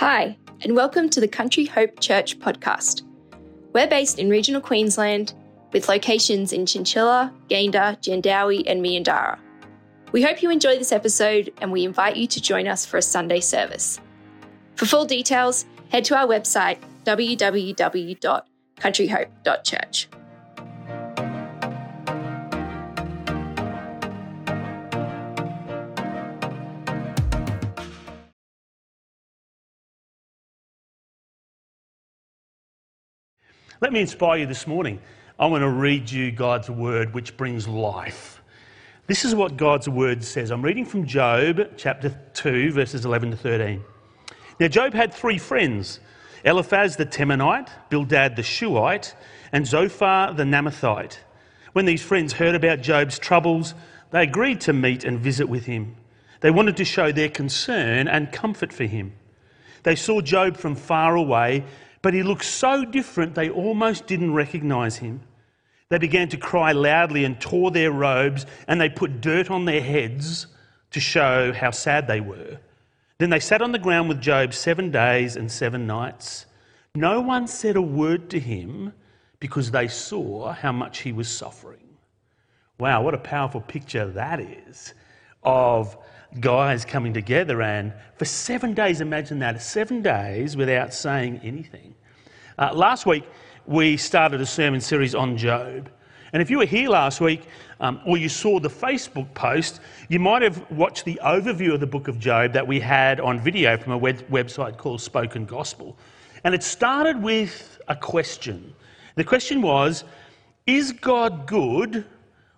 Hi, and welcome to the Country Hope Church podcast. We're based in regional Queensland with locations in Chinchilla, Gayndah, Jandowae, and Meandarra. We hope you enjoy this episode and we invite you to join us for a Sunday service. For full details, head to our website www.countryhope.church. Let me inspire you this morning. I want to read you God's word, which brings life. This is what God's word says. I'm reading from Job chapter 2, verses 11 to 13. Now, Job had three friends Eliphaz the Temanite, Bildad the Shuhite, and Zophar the Naamathite. When these friends heard about Job's troubles, they agreed to meet and visit with him. They wanted to show their concern and comfort for him. They saw Job from far away but he looked so different they almost didn't recognize him. They began to cry loudly and tore their robes, and they put dirt on their heads to show how sad they were. Then they sat on the ground with Job seven days and seven nights. No one said a word to him because they saw how much he was suffering. Wow, what a powerful picture that is of guys coming together and for seven days, imagine that, seven days without saying anything. Uh, last week, we started a sermon series on Job. And if you were here last week um, or you saw the Facebook post, you might have watched the overview of the book of Job that we had on video from a web- website called Spoken Gospel. And it started with a question. The question was Is God good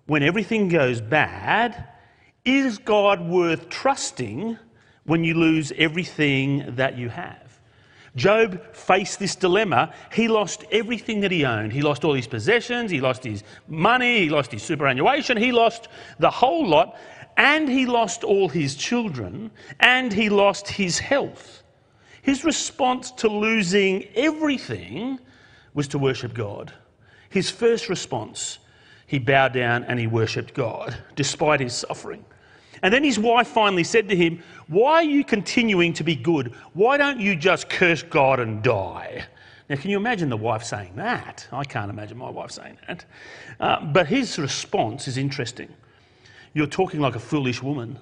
when everything goes bad? Is God worth trusting when you lose everything that you have? Job faced this dilemma. He lost everything that he owned. He lost all his possessions, he lost his money, he lost his superannuation, he lost the whole lot, and he lost all his children, and he lost his health. His response to losing everything was to worship God. His first response, he bowed down and he worshipped God despite his suffering. And then his wife finally said to him, Why are you continuing to be good? Why don't you just curse God and die? Now, can you imagine the wife saying that? I can't imagine my wife saying that. Uh, but his response is interesting. You're talking like a foolish woman.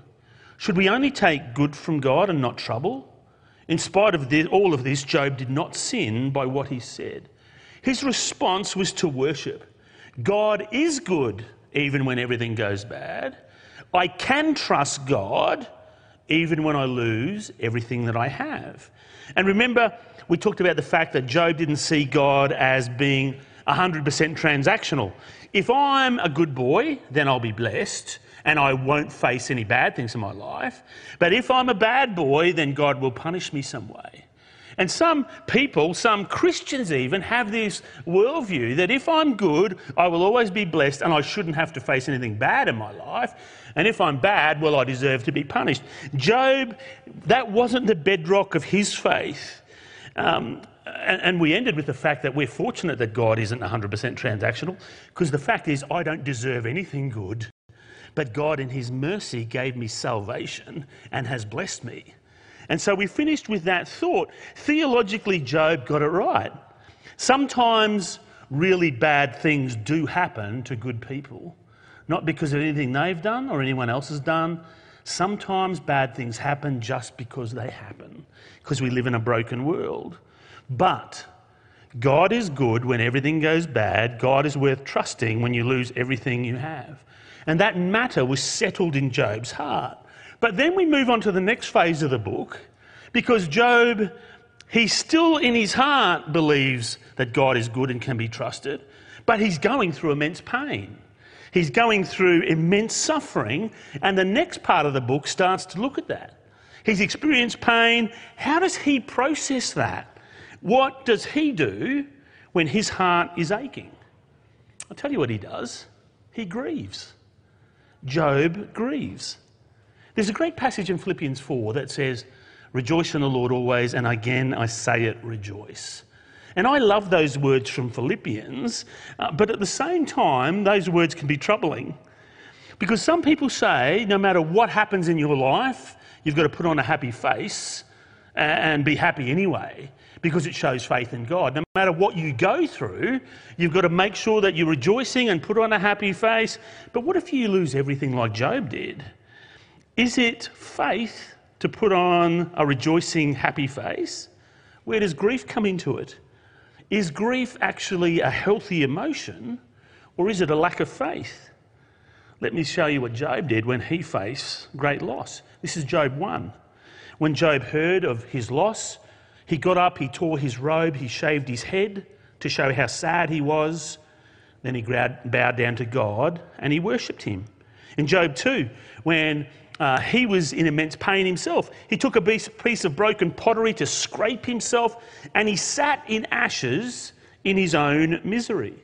Should we only take good from God and not trouble? In spite of this, all of this, Job did not sin by what he said. His response was to worship. God is good even when everything goes bad. I can trust God even when I lose everything that I have. And remember, we talked about the fact that Job didn't see God as being 100% transactional. If I'm a good boy, then I'll be blessed and I won't face any bad things in my life. But if I'm a bad boy, then God will punish me some way. And some people, some Christians even, have this worldview that if I'm good, I will always be blessed and I shouldn't have to face anything bad in my life. And if I'm bad, well, I deserve to be punished. Job, that wasn't the bedrock of his faith. Um, and, and we ended with the fact that we're fortunate that God isn't 100% transactional, because the fact is, I don't deserve anything good. But God, in His mercy, gave me salvation and has blessed me. And so we finished with that thought. Theologically, Job got it right. Sometimes really bad things do happen to good people not because of anything they've done or anyone else has done. Sometimes bad things happen just because they happen, because we live in a broken world. But God is good when everything goes bad. God is worth trusting when you lose everything you have. And that matter was settled in Job's heart. But then we move on to the next phase of the book because Job, he still in his heart believes that God is good and can be trusted, but he's going through immense pain. He's going through immense suffering, and the next part of the book starts to look at that. He's experienced pain. How does he process that? What does he do when his heart is aching? I'll tell you what he does he grieves. Job grieves. There's a great passage in Philippians 4 that says, Rejoice in the Lord always, and again I say it, rejoice. And I love those words from Philippians, uh, but at the same time, those words can be troubling. Because some people say no matter what happens in your life, you've got to put on a happy face. and be happy anyway because it shows faith in God. No matter what you go through, you've got to make sure that you're rejoicing and put on a happy face. But what if you lose everything like Job did? Is it faith to put on a rejoicing, happy face? Where does grief come into it? Is grief actually a healthy emotion or is it a lack of faith? Let me show you what Job did when he faced great loss. This is Job 1. When Job heard of his loss, he got up, he tore his robe, he shaved his head to show how sad he was. Then he bowed down to God and he worshipped him. In Job 2, when uh, he was in immense pain himself, he took a piece, piece of broken pottery to scrape himself and he sat in ashes in his own misery.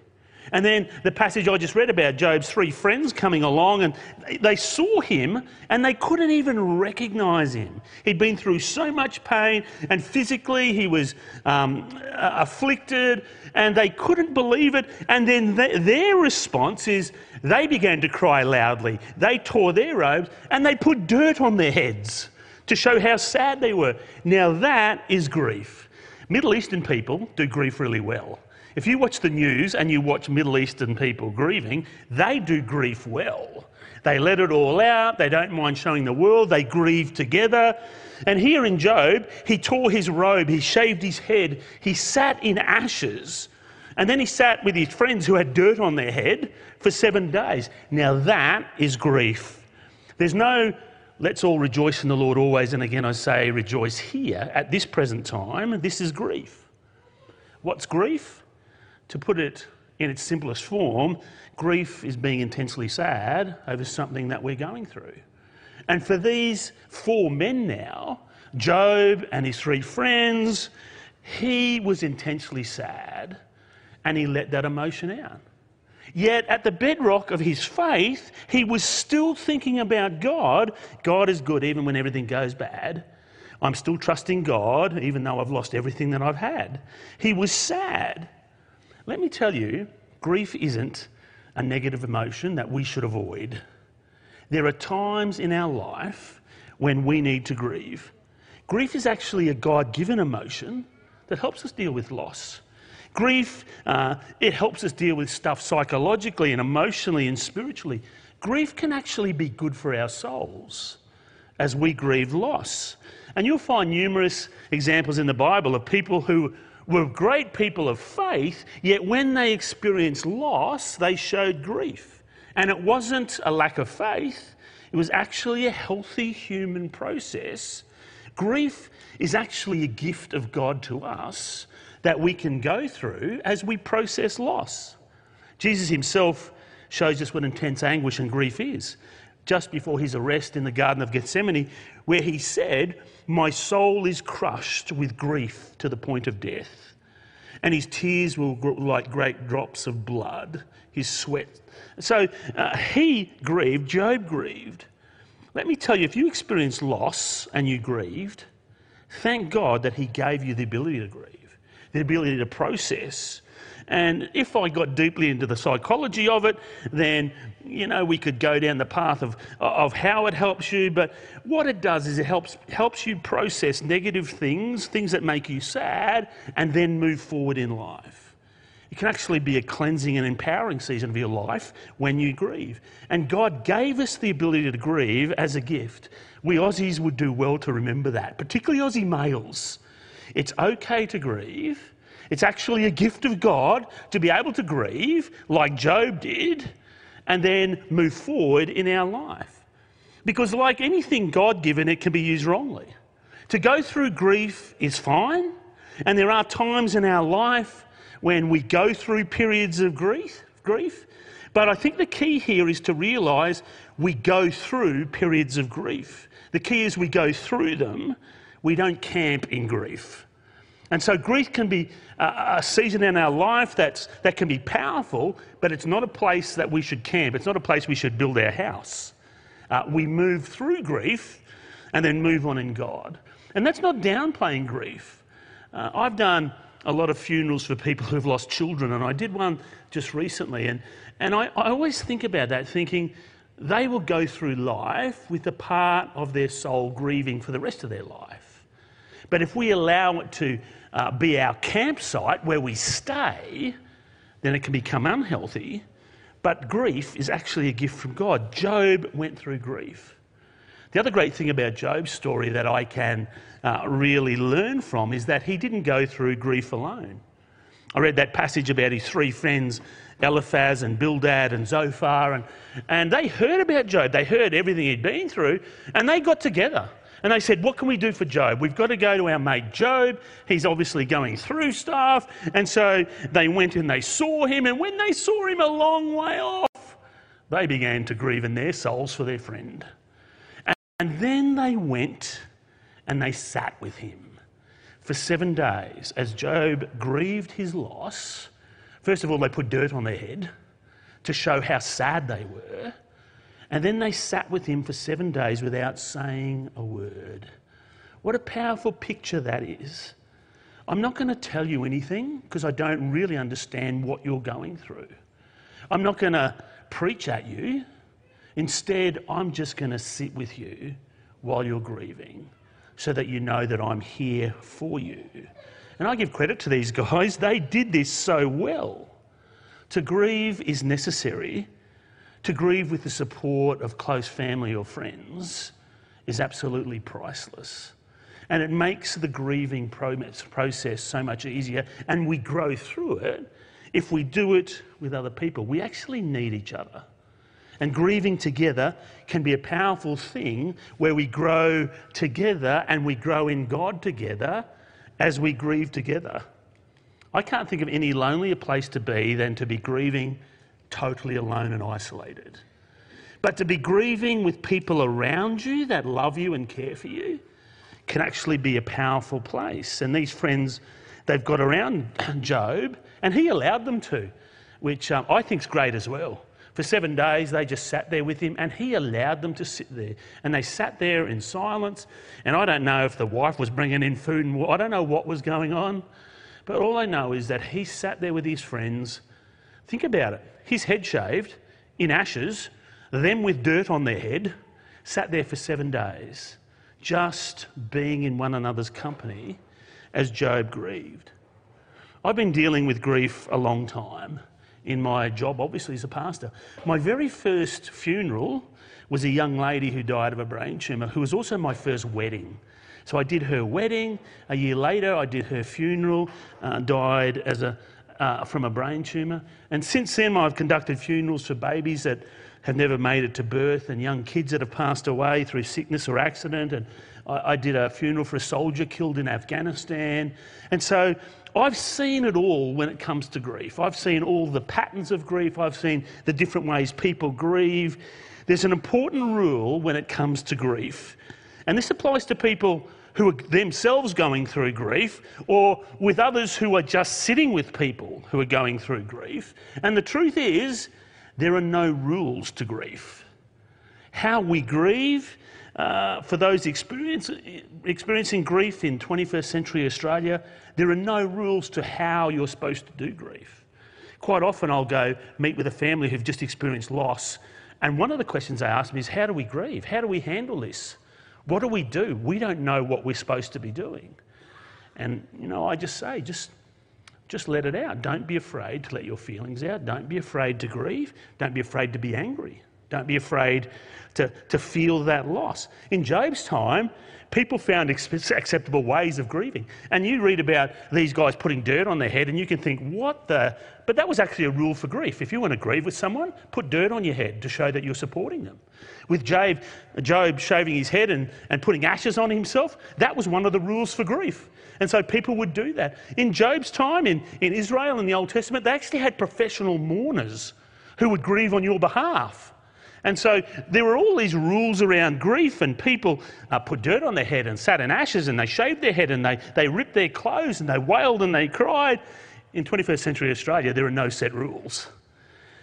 And then the passage I just read about Job's three friends coming along and they saw him and they couldn't even recognize him. He'd been through so much pain and physically he was um, afflicted and they couldn't believe it. And then th- their response is they began to cry loudly. They tore their robes and they put dirt on their heads to show how sad they were. Now that is grief. Middle Eastern people do grief really well. If you watch the news and you watch Middle Eastern people grieving, they do grief well. They let it all out, they don't mind showing the world, they grieve together. And here in Job, he tore his robe, he shaved his head, he sat in ashes, and then he sat with his friends who had dirt on their head for seven days. Now that is grief. There's no let's all rejoice in the Lord always, and again I say rejoice here at this present time. This is grief. What's grief? To put it in its simplest form, grief is being intensely sad over something that we're going through. And for these four men now, Job and his three friends, he was intensely sad and he let that emotion out. Yet at the bedrock of his faith, he was still thinking about God. God is good even when everything goes bad. I'm still trusting God even though I've lost everything that I've had. He was sad. Let me tell you, grief isn't a negative emotion that we should avoid. There are times in our life when we need to grieve. Grief is actually a God given emotion that helps us deal with loss. Grief, uh, it helps us deal with stuff psychologically and emotionally and spiritually. Grief can actually be good for our souls as we grieve loss. And you'll find numerous examples in the Bible of people who were great people of faith, yet when they experienced loss, they showed grief. And it wasn't a lack of faith, it was actually a healthy human process. Grief is actually a gift of God to us that we can go through as we process loss. Jesus himself shows us what intense anguish and grief is just before his arrest in the Garden of Gethsemane, where he said, My soul is crushed with grief to the point of death, and his tears will grow like great drops of blood, his sweat. So uh, he grieved, Job grieved. Let me tell you, if you experience loss and you grieved, thank God that he gave you the ability to grieve, the ability to process and if I got deeply into the psychology of it, then, you know, we could go down the path of, of how it helps you. But what it does is it helps, helps you process negative things, things that make you sad, and then move forward in life. It can actually be a cleansing and empowering season of your life when you grieve. And God gave us the ability to grieve as a gift. We Aussies would do well to remember that, particularly Aussie males. It's okay to grieve. It's actually a gift of God to be able to grieve like Job did and then move forward in our life. Because, like anything God given, it can be used wrongly. To go through grief is fine, and there are times in our life when we go through periods of grief, grief. But I think the key here is to realize we go through periods of grief. The key is we go through them, we don't camp in grief. And so grief can be a season in our life that's, that can be powerful, but it's not a place that we should camp. It's not a place we should build our house. Uh, we move through grief and then move on in God. And that's not downplaying grief. Uh, I've done a lot of funerals for people who've lost children, and I did one just recently. And, and I, I always think about that, thinking they will go through life with a part of their soul grieving for the rest of their life. But if we allow it to uh, be our campsite where we stay, then it can become unhealthy. But grief is actually a gift from God. Job went through grief. The other great thing about Job's story that I can uh, really learn from is that he didn't go through grief alone. I read that passage about his three friends, Eliphaz and Bildad and Zophar, and, and they heard about Job. They heard everything he'd been through, and they got together. And they said, What can we do for Job? We've got to go to our mate Job. He's obviously going through stuff. And so they went and they saw him. And when they saw him a long way off, they began to grieve in their souls for their friend. And then they went and they sat with him for seven days as Job grieved his loss. First of all, they put dirt on their head to show how sad they were. And then they sat with him for seven days without saying a word. What a powerful picture that is. I'm not going to tell you anything because I don't really understand what you're going through. I'm not going to preach at you. Instead, I'm just going to sit with you while you're grieving so that you know that I'm here for you. And I give credit to these guys, they did this so well. To grieve is necessary to grieve with the support of close family or friends is absolutely priceless. And it makes the grieving process so much easier, and we grow through it if we do it with other people. We actually need each other. And grieving together can be a powerful thing where we grow together and we grow in God together as we grieve together. I can't think of any lonelier place to be than to be grieving totally alone and isolated. But to be grieving with people around you that love you and care for you can actually be a powerful place. And these friends, they've got around Job, and he allowed them to, which um, I think is great as well. For seven days, they just sat there with him, and he allowed them to sit there. And they sat there in silence. And I don't know if the wife was bringing in food and I don't know what was going on. But all I know is that he sat there with his friends. Think about it his head shaved, in ashes, them with dirt on their head, sat there for seven days, just being in one another's company as Job grieved. I've been dealing with grief a long time in my job, obviously, as a pastor. My very first funeral was a young lady who died of a brain tumour, who was also my first wedding. So I did her wedding. A year later, I did her funeral, uh, died as a uh, from a brain tumour. And since then, I've conducted funerals for babies that have never made it to birth and young kids that have passed away through sickness or accident. And I, I did a funeral for a soldier killed in Afghanistan. And so I've seen it all when it comes to grief. I've seen all the patterns of grief, I've seen the different ways people grieve. There's an important rule when it comes to grief. And this applies to people who are themselves going through grief or with others who are just sitting with people who are going through grief. And the truth is, there are no rules to grief. How we grieve, uh, for those experiencing grief in 21st century Australia, there are no rules to how you're supposed to do grief. Quite often, I'll go meet with a family who've just experienced loss, and one of the questions they ask me is, How do we grieve? How do we handle this? What do we do? We don't know what we're supposed to be doing. And, you know, I just say, just, just let it out. Don't be afraid to let your feelings out. Don't be afraid to grieve. Don't be afraid to be angry. Don't be afraid to, to feel that loss. In Job's time, people found acceptable ways of grieving. And you read about these guys putting dirt on their head, and you can think, what the? But that was actually a rule for grief. If you want to grieve with someone, put dirt on your head to show that you're supporting them. With Job, Job shaving his head and, and putting ashes on himself, that was one of the rules for grief. And so people would do that. In Job's time in, in Israel in the Old Testament, they actually had professional mourners who would grieve on your behalf. And so there were all these rules around grief, and people uh, put dirt on their head and sat in ashes, and they shaved their head, and they, they ripped their clothes, and they wailed and they cried. In 21st century Australia, there are no set rules.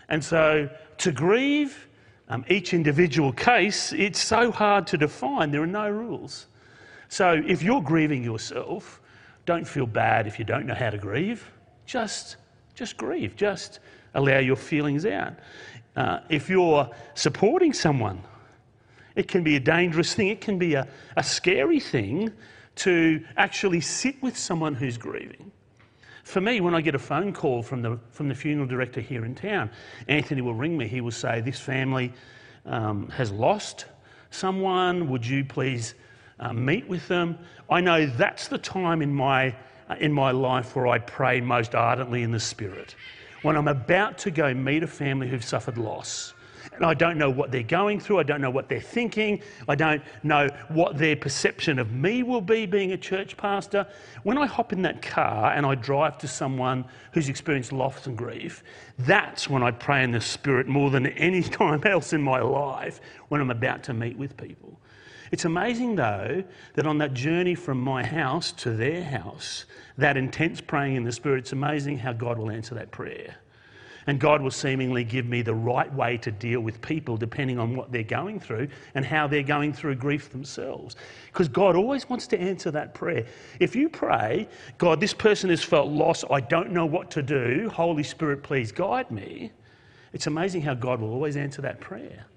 And so to grieve um, each individual case, it's so hard to define. There are no rules. So if you're grieving yourself, don't feel bad if you don't know how to grieve. Just, just grieve. Just allow your feelings out. Uh, if you're supporting someone, it can be a dangerous thing, it can be a, a scary thing to actually sit with someone who's grieving. For me, when I get a phone call from the, from the funeral director here in town, Anthony will ring me. He will say, This family um, has lost someone. Would you please uh, meet with them? I know that's the time in my, uh, in my life where I pray most ardently in the Spirit. When I'm about to go meet a family who've suffered loss and I don't know what they're going through. I don't know what they're thinking. I don't know what their perception of me will be being a church pastor. When I hop in that car and I drive to someone who's experienced loss and grief, that's when I pray in the Spirit more than any time else in my life when I'm about to meet with people. It's amazing, though, that on that journey from my house to their house, that intense praying in the Spirit, it's amazing how God will answer that prayer. And God will seemingly give me the right way to deal with people depending on what they're going through and how they're going through grief themselves. Because God always wants to answer that prayer. If you pray, God, this person has felt loss, I don't know what to do, Holy Spirit, please guide me, it's amazing how God will always answer that prayer.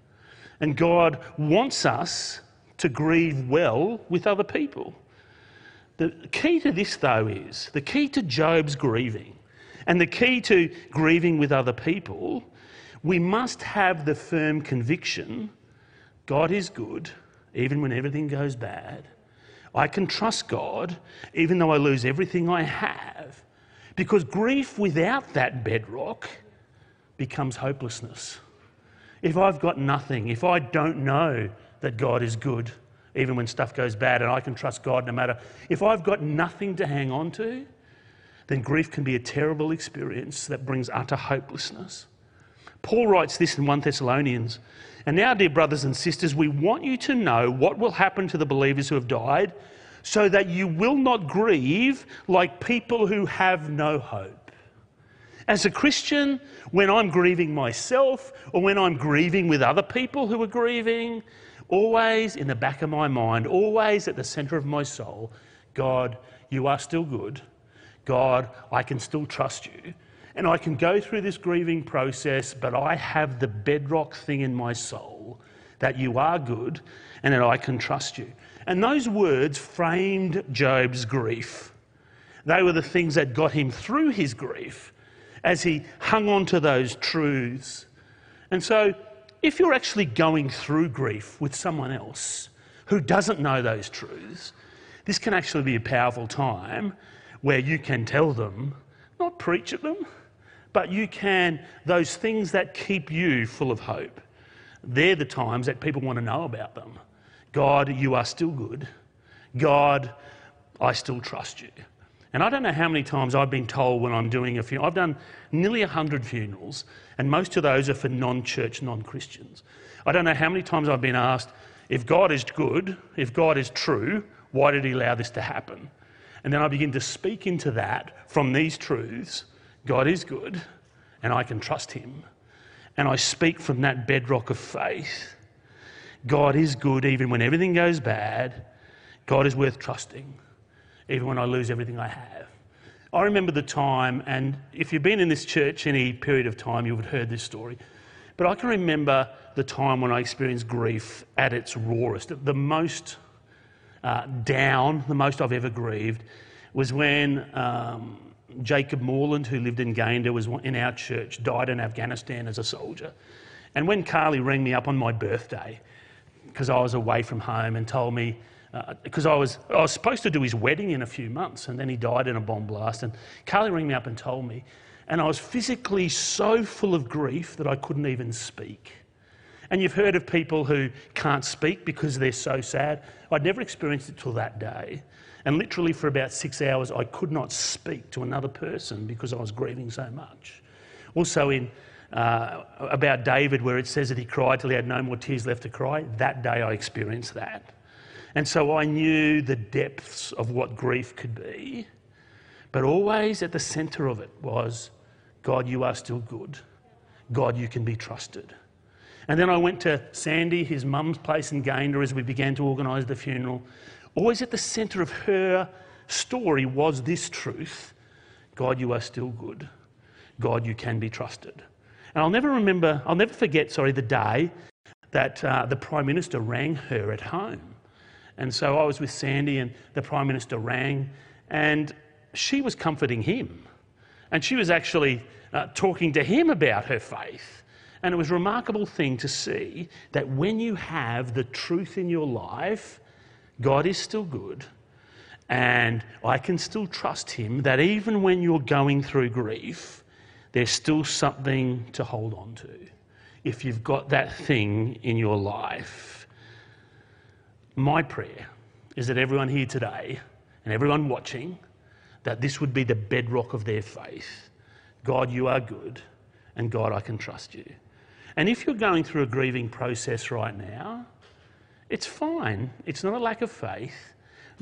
And God wants us to grieve well with other people. The key to this, though, is the key to Job's grieving and the key to grieving with other people, we must have the firm conviction God is good, even when everything goes bad. I can trust God, even though I lose everything I have. Because grief without that bedrock becomes hopelessness. If I've got nothing, if I don't know that God is good, even when stuff goes bad, and I can trust God no matter, if I've got nothing to hang on to, then grief can be a terrible experience that brings utter hopelessness. Paul writes this in 1 Thessalonians. And now, dear brothers and sisters, we want you to know what will happen to the believers who have died, so that you will not grieve like people who have no hope. As a Christian, when I'm grieving myself or when I'm grieving with other people who are grieving, always in the back of my mind, always at the centre of my soul, God, you are still good God, I can still trust you. And I can go through this grieving process, but I have the bedrock thing in my soul that you are good and that I can trust you. And those words framed Job's grief. They were the things that got him through his grief as he hung on to those truths. And so, if you're actually going through grief with someone else who doesn't know those truths, this can actually be a powerful time where you can tell them, not preach at them, but you can, those things that keep you full of hope. They're the times that people want to know about them. God, you are still good. God, I still trust you. And I don't know how many times I've been told when I'm doing a funeral, I've done nearly 100 funerals, and most of those are for non church, non Christians. I don't know how many times I've been asked, if God is good, if God is true, why did he allow this to happen? And then I begin to speak into that from these truths God is good, and I can trust Him. And I speak from that bedrock of faith. God is good even when everything goes bad. God is worth trusting, even when I lose everything I have. I remember the time, and if you've been in this church any period of time, you would have heard this story. But I can remember the time when I experienced grief at its rawest, the most uh, down, the most I've ever grieved, was when um, Jacob Moerland, who lived in Gayndah, was in our church, died in Afghanistan as a soldier. And when Carly rang me up on my birthday, because I was away from home, and told me, because uh, I, was, I was supposed to do his wedding in a few months, and then he died in a bomb blast. And Carly rang me up and told me, and I was physically so full of grief that I couldn't even speak. And you've heard of people who can't speak because they're so sad. I'd never experienced it till that day. And literally, for about six hours, I could not speak to another person because I was grieving so much. Also, in uh, about David, where it says that he cried till he had no more tears left to cry, that day I experienced that. And so I knew the depths of what grief could be. But always at the centre of it was God, you are still good. God, you can be trusted. And then I went to Sandy, his mum's place in Gayndah, as we began to organise the funeral. Always at the centre of her story was this truth God, you are still good. God, you can be trusted. And I'll never remember, I'll never forget, sorry, the day that uh, the Prime Minister rang her at home And so I was with Sandy, and the Prime Minister rang, and she was comforting him. And she was actually uh, talking to him about her faith. And it was a remarkable thing to see that when you have the truth in your life, God is still good. And I can still trust Him that even when you're going through grief, there's still something to hold on to. If you've got that thing in your life, my prayer is that everyone here today and everyone watching, that this would be the bedrock of their faith. God, you are good, and God, I can trust you. And if you're going through a grieving process right now, it's fine. It's not a lack of faith.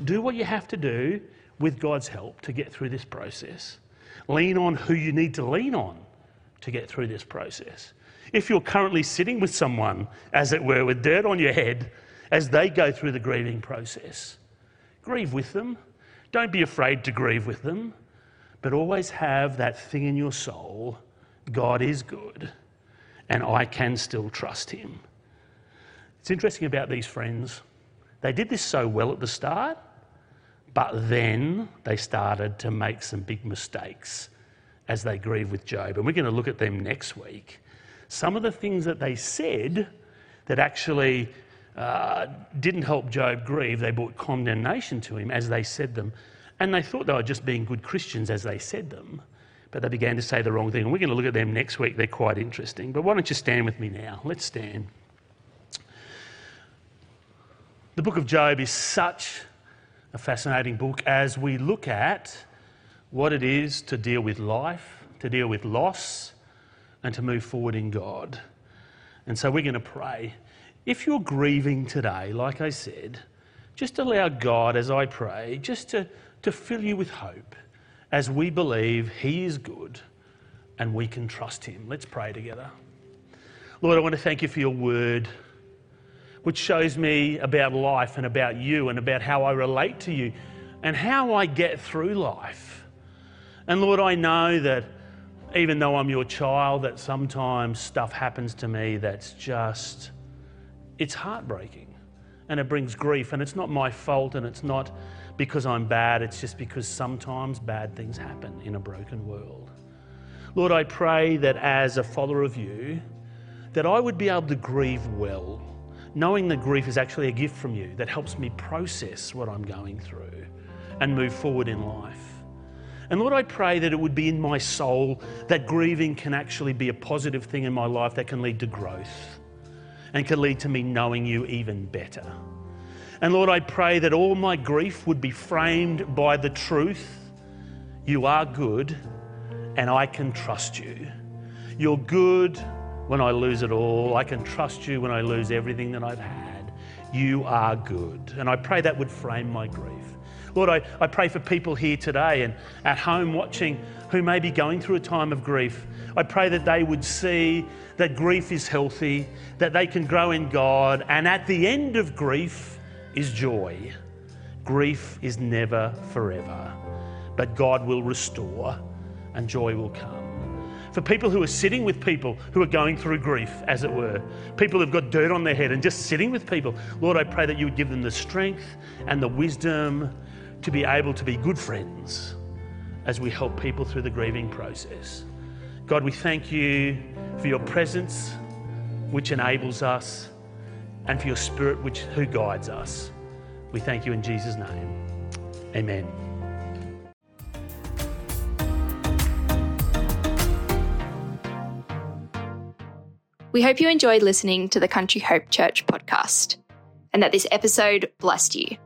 Do what you have to do with God's help to get through this process. Lean on who you need to lean on to get through this process. If you're currently sitting with someone, as it were, with dirt on your head as they go through the grieving process, grieve with them. Don't be afraid to grieve with them, but always have that thing in your soul God is good, and I can still trust Him. It's interesting about these friends. They did this so well at the start, but then they started to make some big mistakes as they grieve with Job. And we're going to look at them next week. Some of the things that they said that actually uh, didn't help Job grieve, they brought condemnation to him as they said them. And they thought they were just being good Christians as they said them. But they began to say the wrong thing. And we're going to look at them next week. They're quite interesting. But why don't you stand with me now? Let's stand. The book of Job is such a fascinating book as we look at what it is to deal with life, to deal with loss, and to move forward in God. And so we're going to pray. If you're grieving today, like I said, just allow God, as I pray, just to, to fill you with hope as we believe He is good and we can trust Him. Let's pray together. Lord, I want to thank you for your word which shows me about life and about you and about how I relate to you and how I get through life. And Lord, I know that even though I'm your child, that sometimes stuff happens to me that's just, it's heartbreaking and it brings grief. And it's not my fault and it's not because I'm bad, it's just because sometimes bad things happen in a broken world. Lord, I pray that as a follower of you, that I would be able to grieve well knowing that grief is actually a gift from you that helps me process what I'm going through and move forward in life. And Lord, I pray that it would be in my soul that grieving can actually be a positive thing in my life that can lead to growth and can lead to me knowing you even better. And Lord, I pray that all my grief would be framed by the truth you are good and I can trust you. You're good when I lose it all. I can trust you when I lose everything that I've had. You are good. And I pray that would frame my grief. Lord, I, I pray for people here today and at home watching who may be going through a time of grief. I pray that they would see that grief is healthy, that they can grow in God, and at the end of grief is joy. Grief is never forever, but God will restore and joy will come for people who are sitting with people who are going through grief, as it were, people who've got dirt on their head and just sitting with people. Lord, I pray that you would give them the strength and the wisdom to be able to be good friends as we help people through the grieving process. God, we thank you for your presence, which enables us, and for your spirit, which who guides us. We thank you in Jesus' name. Amen. We hope you enjoyed listening to the Country Hope Church podcast and that this episode blessed you.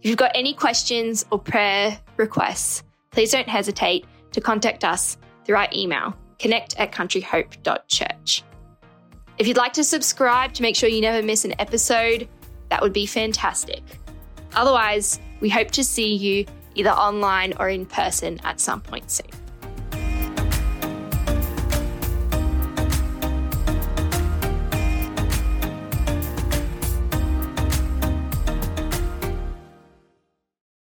If you've got any questions or prayer requests, please don't hesitate to contact us through our email, connect at countryhope.church. If you'd like to subscribe to make sure you never miss an episode, that would be fantastic. Otherwise, we hope to see you either online or in person at some point soon.